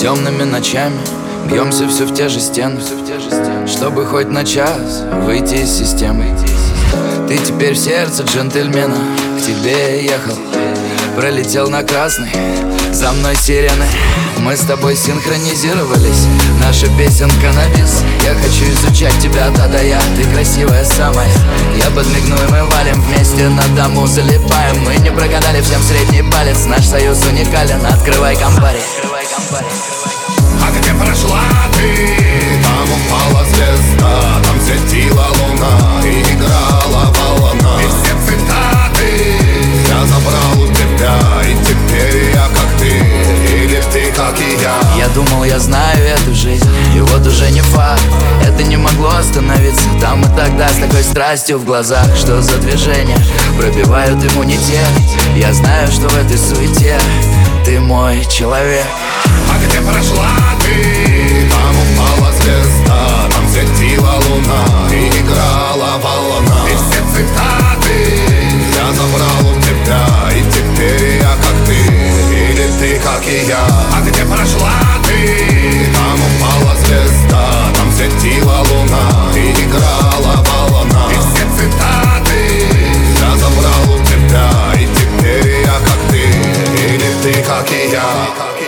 Темными ночами Бьемся все в те же стены Чтобы хоть на час выйти из системы. Ты теперь в сердце джентльмена К тебе ехал. Пролетел на красный За мной сирены. Мы с тобой синхронизировались Наша песенка на бис Я хочу изучать тебя да да я Ты красивая самая. Я подмигну и мы валим вместе На дому залипаем Мы не прогадали всем средний палец. Наш союз уникален Открывай компари А где прошла ты? Там упала звезда Там светила луна И играла волна. И все цитаты Я забрал у тебя И теперь я как ты Или ты как и я. Я думал, я знаю эту жизнь И вот уже не факт могло остановиться. Там и тогда с такой страстью в глазах Что за движения пробивают иммунитет. Я знаю, что в этой суете Ты мой человек. А где прошла ты? Там упала звезда Там светила луна И играла волна. И все цитаты забрал у тебя